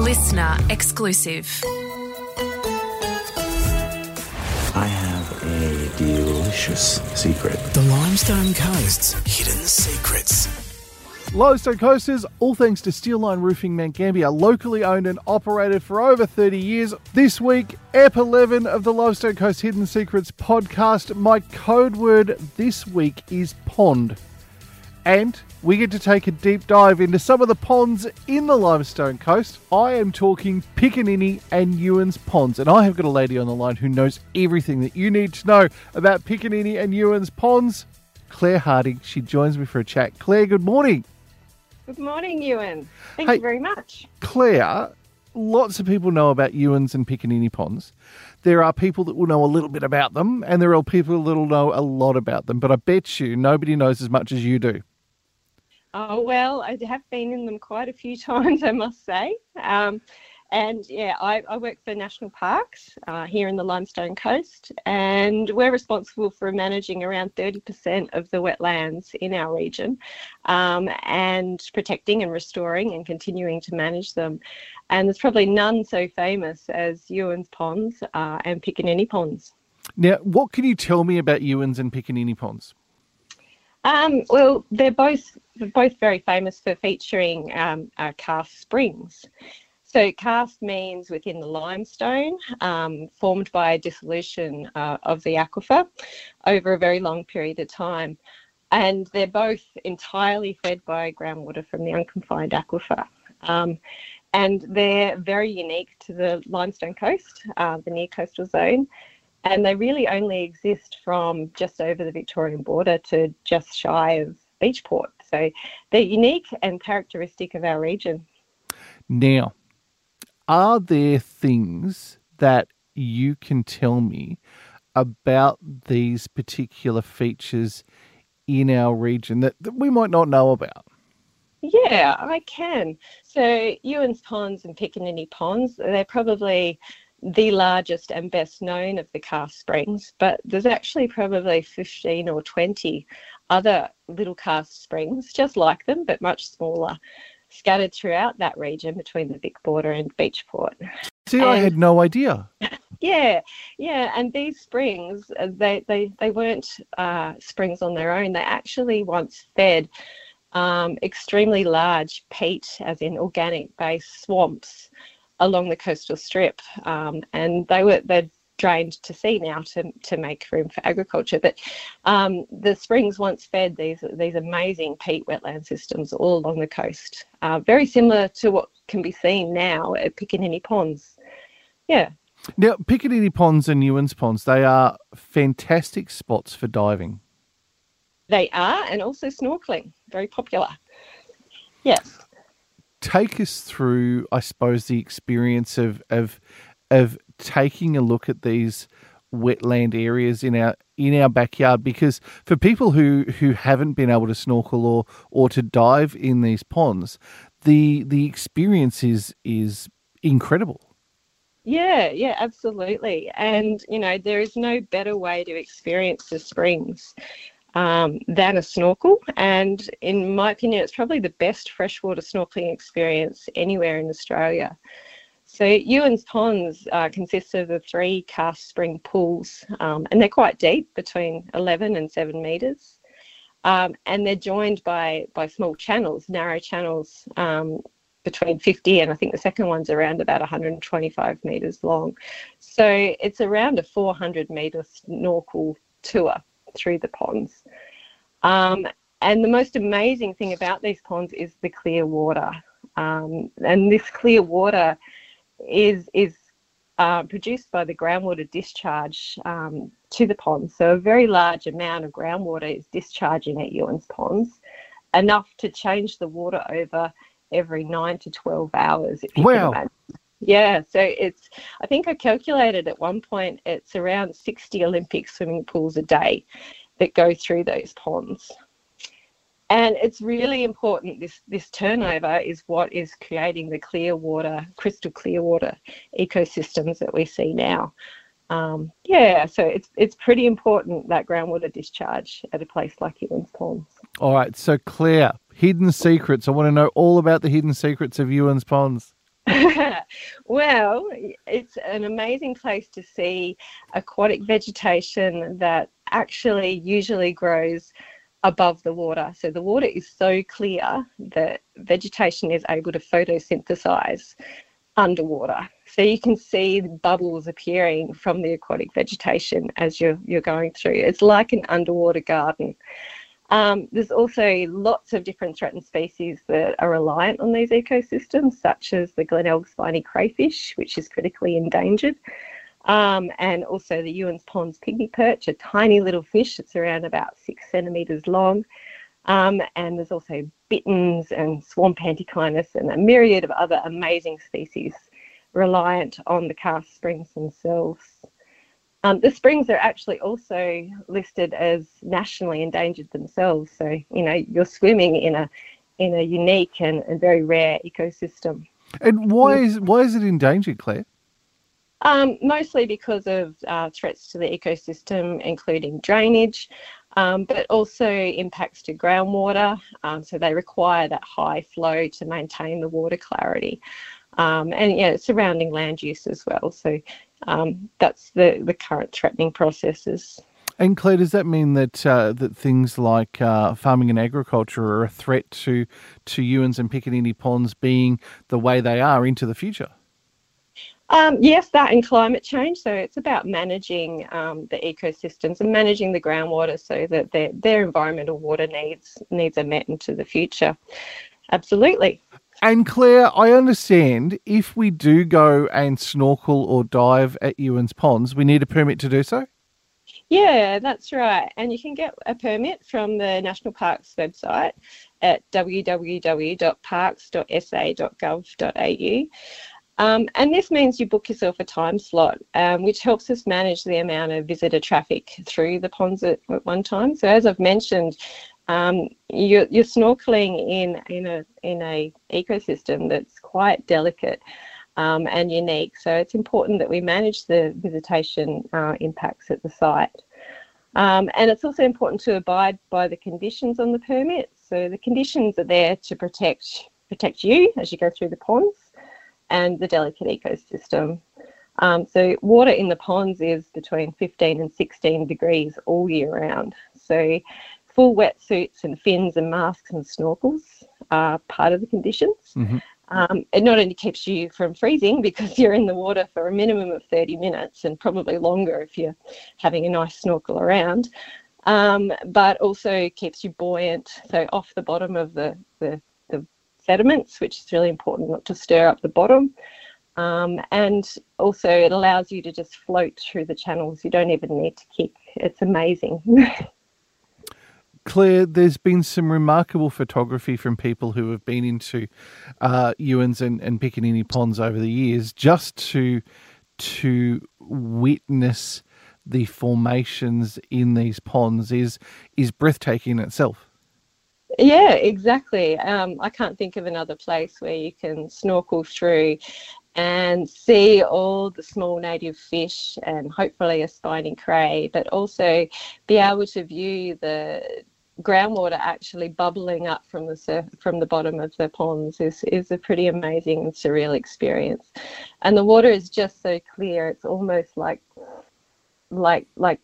listener exclusive. I have a delicious secret. The Limestone Coast's hidden secrets. Limestone Coasters, all thanks to Steeline Roofing Mount Gambier, locally owned and operated for over 30 years. This week, Ep 11 of the Limestone Coast Hidden Secrets podcast. My code word this week is pond. And we get to take a deep dive into some of the ponds in the Limestone Coast. I am talking Piccaninnie and Ewens ponds, and I have got a lady on the line who knows everything that you need to know about Piccaninnie and Ewens ponds. Claire Harding, she joins me for a chat. Claire, good morning. Good morning, Ewan. Thank Hey. you very much. Claire, lots of people know about Ewens and Piccaninnie ponds. There are people that will know a little bit about them, and there are people that will know a lot about them. But I bet you nobody knows as much as you do. Oh, well, I have been in them quite a few times, I must say. Um, and yeah, I, I work for National Parks uh, here in the Limestone Coast, and we're responsible for managing around 30% of the wetlands in our region um, and protecting and restoring and continuing to manage them. And there's probably none so famous as Ewens Ponds uh, and Piccaninnie Ponds. Now, what can you tell me about Ewens and Piccaninnie ponds? Um, well, they're both both very famous for featuring um, uh, karst springs. So karst means within the limestone, um, formed by dissolution uh, of the aquifer over a very long period of time, and they're both entirely fed by groundwater from the unconfined aquifer. Um, and they're very unique to the limestone coast, uh, the near coastal zone and they really only exist from just over the Victorian border to just shy of Beachport. So they're unique and characteristic of our region. Now, are there things that you can tell me about these particular features in our region that, that we might not know about? Yeah, I can. So Ewens Ponds and Piccaninnie Ponds, they're probably the largest and best known of the karst springs, but there's actually probably 15 or 20 other little karst springs just like them, but much smaller, scattered throughout that region between the Vic border and Beachport. See, I had no idea. Yeah, yeah, and these springs, uh, they they they weren't uh, springs on their own. They actually once fed um, extremely large peat, as in organic-based swamps, along the coastal strip, um, and they were they're drained to sea now to to make room for agriculture. But um, the springs once fed these these amazing peat wetland systems all along the coast, uh, very similar to what can be seen now at Piccaninnie Ponds. Yeah. Now, Piccaninnie Ponds and Ewens Ponds, they are fantastic spots for diving. They are, and also snorkeling, very popular. Yes. Take us through, I suppose, the experience of of of taking a look at these wetland areas in our in our backyard because for people who who haven't been able to snorkel or or to dive in these ponds the the experience is is incredible Yeah, yeah, absolutely. And, you know, there is no better way to experience the springs um, than a snorkel. And in my opinion, it's probably the best freshwater snorkeling experience anywhere in Australia. So Ewens Ponds uh, consists of the three karst spring pools, um, and they're quite deep, between 11 and 7 metres. Um, and they're joined by, by small channels, narrow channels, um, between 50 and I think the second one's around about 125 metres long. So it's around a 400 metre snorkel tour through the ponds. Um, and the most amazing thing about these ponds is the clear water. Um, and this clear water is is uh, produced by the groundwater discharge um, to the ponds. So a very large amount of groundwater is discharging at Ewens ponds, enough to change the water over every nine to 12 hours. If you Wow. Yeah, so it's, I think I calculated at one point it's around 60 Olympic swimming pools a day that go through those ponds. And it's really important. This this turnover is what is creating the clear water, crystal clear water ecosystems that we see now. Um, yeah, so it's it's pretty important that groundwater discharge at a place like Ewens Ponds. All right, so Claire, hidden secrets. I want to know all about the hidden secrets of Ewens Ponds. well, it's an amazing place to see aquatic vegetation that actually usually grows above the water. So the water is so clear that vegetation is able to photosynthesize underwater. So you can see bubbles appearing from the aquatic vegetation as you're, you're going through. It's like an underwater garden. Um, there's also lots of different threatened species that are reliant on these ecosystems, such as the Glenelg spiny crayfish, which is critically endangered, um, and also the Ewens Ponds pygmy perch, a tiny little fish that's around about six centimetres long. Um, and there's also bitterns and swamp antechinus and a myriad of other amazing species reliant on the karst springs themselves. Um, the springs are actually also listed as nationally endangered themselves. So, you know, you're swimming in a in a unique and, and very rare ecosystem. And why is why is it endangered, Claire? Um, mostly because of uh, threats to the ecosystem, including drainage, um, but also impacts to groundwater. Um, so they require that high flow to maintain the water clarity. Um, and yeah, surrounding land use as well. So um, that's the, the current threatening processes. And Claire, does that mean that uh, that things like uh, farming and agriculture are a threat to to Ewens and Piccaninnie ponds being the way they are into the future? Um, yes, that and climate change. So it's about managing um, the ecosystems and managing the groundwater so that their, their environmental water needs needs are met into the future. Absolutely. And Claire, I understand if we do go and snorkel or dive at Ewens Ponds, we need a permit to do so? Yeah, that's right. And you can get a permit from the National Parks website at www.parks.sa.gov.au. Um, and this means you book yourself a time slot, um, which helps us manage the amount of visitor traffic through the ponds at, at one time. So, as I've mentioned, um, you're, you're, snorkeling in in a in a ecosystem that's quite delicate um, and unique. So it's important that we manage the visitation uh, impacts at the site. Um, and it's also important to abide by the conditions on the permit. So the conditions are there to protect protect you as you go through the ponds and the delicate ecosystem. Um, so water in the ponds is between 15 and 16 degrees all year round. So full wetsuits and fins and masks and snorkels are part of the conditions. Mm-hmm. Um, it not only keeps you from freezing because you're in the water for a minimum of 30 minutes and probably longer if you're having a nice snorkel around, um, but also keeps you buoyant, so off the bottom of the, the sediments, which is really important not to stir up the bottom. Um, and also, it allows you to just float through the channels. You don't even need to kick. It's amazing. Claire, there's been some remarkable photography from people who have been into uh, Ewens and, and Piccaninnie ponds over the years just to to witness the formations in these ponds is is breathtaking in itself. Yeah, exactly. Um, I can't think of another place where you can snorkel through and see all the small native fish and hopefully a spiny cray, but also be able to view the groundwater actually bubbling up from the surf, from the bottom of the ponds is, is a pretty amazing and surreal experience. And the water is just so clear; it's almost like like like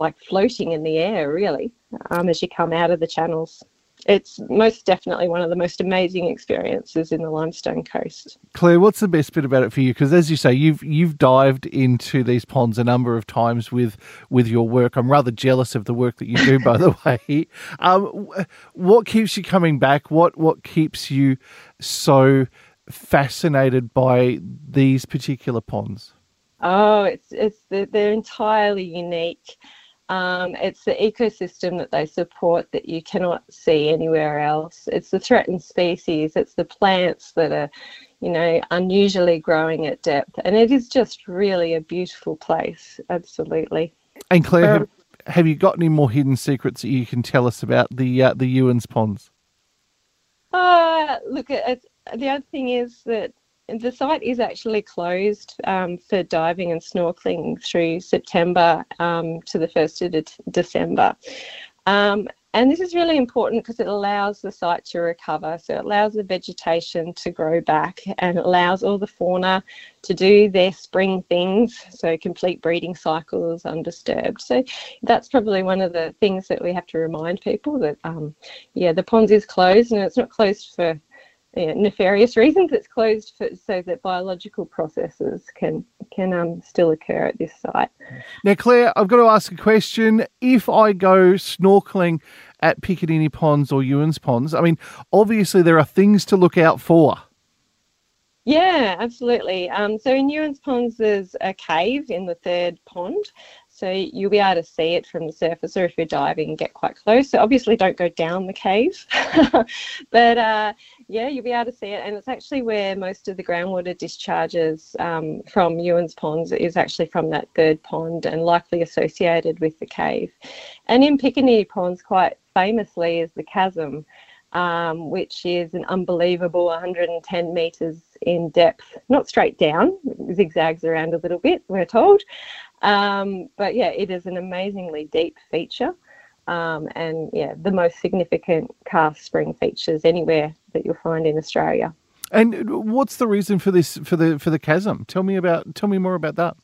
like floating in the air, really, um, as you come out of the channels it's most definitely one of the most amazing experiences in the limestone coast. Claire, what's the best bit about it for you? Because as you say, you've you've dived into these ponds a number of times with with your work. I'm rather jealous of the work that you do, by the way. Um, what keeps you coming back? What what keeps you so fascinated by these particular ponds? Oh, it's it's they're entirely unique. Um, it's the ecosystem that they support that you cannot see anywhere else. It's the threatened species, it's the plants that are, you know, unusually growing at depth. And it is just really a beautiful place, absolutely. And Claire, um, have, have, you got any more hidden secrets that you can tell us about the uh, the Ewens ponds? Uh, look, it, the other thing is that the site is actually closed um, for diving and snorkeling through September um, to the 1st of de- December. Um, and this is really important because it allows the site to recover. So it allows the vegetation to grow back and it allows all the fauna to do their spring things. So complete breeding cycles undisturbed. So that's probably one of the things that we have to remind people that, um, yeah, the ponds is closed and it's not closed for you know, nefarious reasons. It's closed for, so that biological processes can can um, still occur at this site. Now, Claire, I've got to ask a question. If I go snorkeling at Piccaninnie Ponds or Ewens Ponds, I mean, obviously there are things to look out for. Yeah, absolutely. Um, so in Ewens Ponds, there's a cave in the third pond. So you'll be able to see it from the surface, or if you're diving, get quite close. So obviously, don't go down the cave, but uh, yeah, you'll be able to see it. And it's actually where most of the groundwater discharges um, from Ewens Ponds is actually from that third pond, and likely associated with the cave. And in Piccaninnie Ponds, quite famously, is the chasm. Um, which is an unbelievable 110 metres in depth, not straight down, zigzags around a little bit, we're told, um, but yeah, it is an amazingly deep feature. Um, and yeah, the most significant karst spring features anywhere that you'll find in Australia. And what's the reason for this for the for the chasm? Tell me about tell me more about that.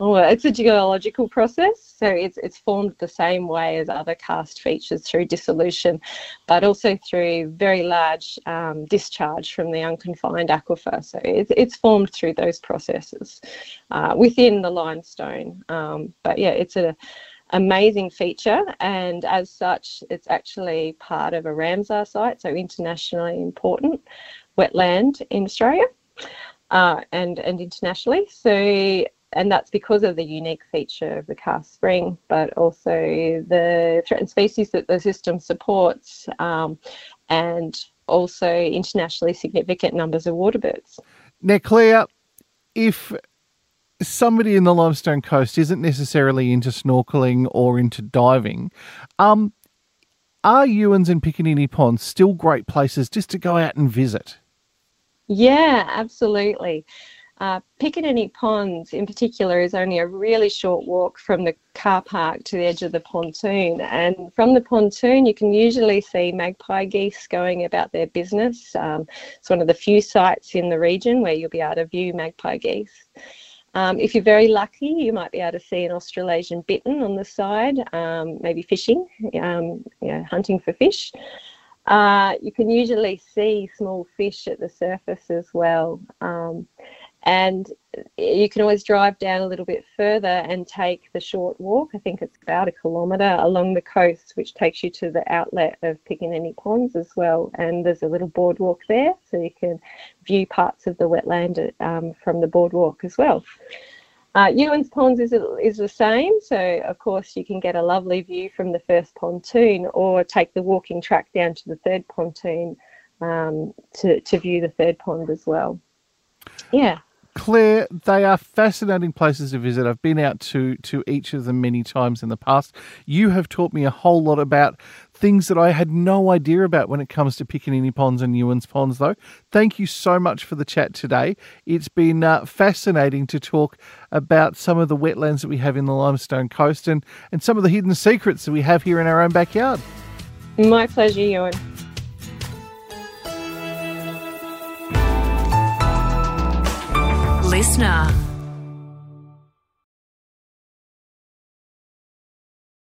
Oh, it's a geological process, so it's it's formed the same way as other karst features through dissolution, but also through very large um, discharge from the unconfined aquifer. So it's it's formed through those processes uh, within the limestone. Um, but yeah, it's a amazing feature, and as such, it's actually part of a Ramsar site, so internationally important wetland in Australia. Uh, and and internationally. So and that's because of the unique feature of the karst spring, but also the threatened species that the system supports, um, and also internationally significant numbers of water birds. Now, Claire, if somebody in the limestone coast isn't necessarily into snorkeling or into diving, um, are Ewens and Piccaninnie Ponds still great places just to go out and visit? Yeah, absolutely. Uh, Piccaninnie Ponds, in particular, is only a really short walk from the car park to the edge of the pontoon. And from the pontoon, you can usually see magpie geese going about their business. Um, it's one of the few sites in the region where you'll be able to view magpie geese. Um, if you're very lucky, you might be able to see an Australasian bittern on the side, um, maybe fishing, um, you know, hunting for fish. Uh, you can usually see small fish at the surface as well. And you can always drive down a little bit further and take the short walk. I think it's about a kilometre along the coast, which takes you to the outlet of Piccaninnie Ponds as well. And there's a little boardwalk there, so you can view parts of the wetland um, from the boardwalk as well. Uh, Ewens Ponds is, is the same, so of course you can get a lovely view from the first pontoon or take the walking track down to the third pontoon um, to, to view the third pond as well. Yeah. Claire, they are fascinating places to visit. I've been out to to each of them many times in the past. You have taught me a whole lot about things that I had no idea about when it comes to Piccaninnie Ponds and Ewens Ponds, though. Thank you so much for the chat today. It's been uh, fascinating to talk about some of the wetlands that we have in the Limestone Coast and, and some of the hidden secrets that we have here in our own backyard. My pleasure, Ewan. Listener.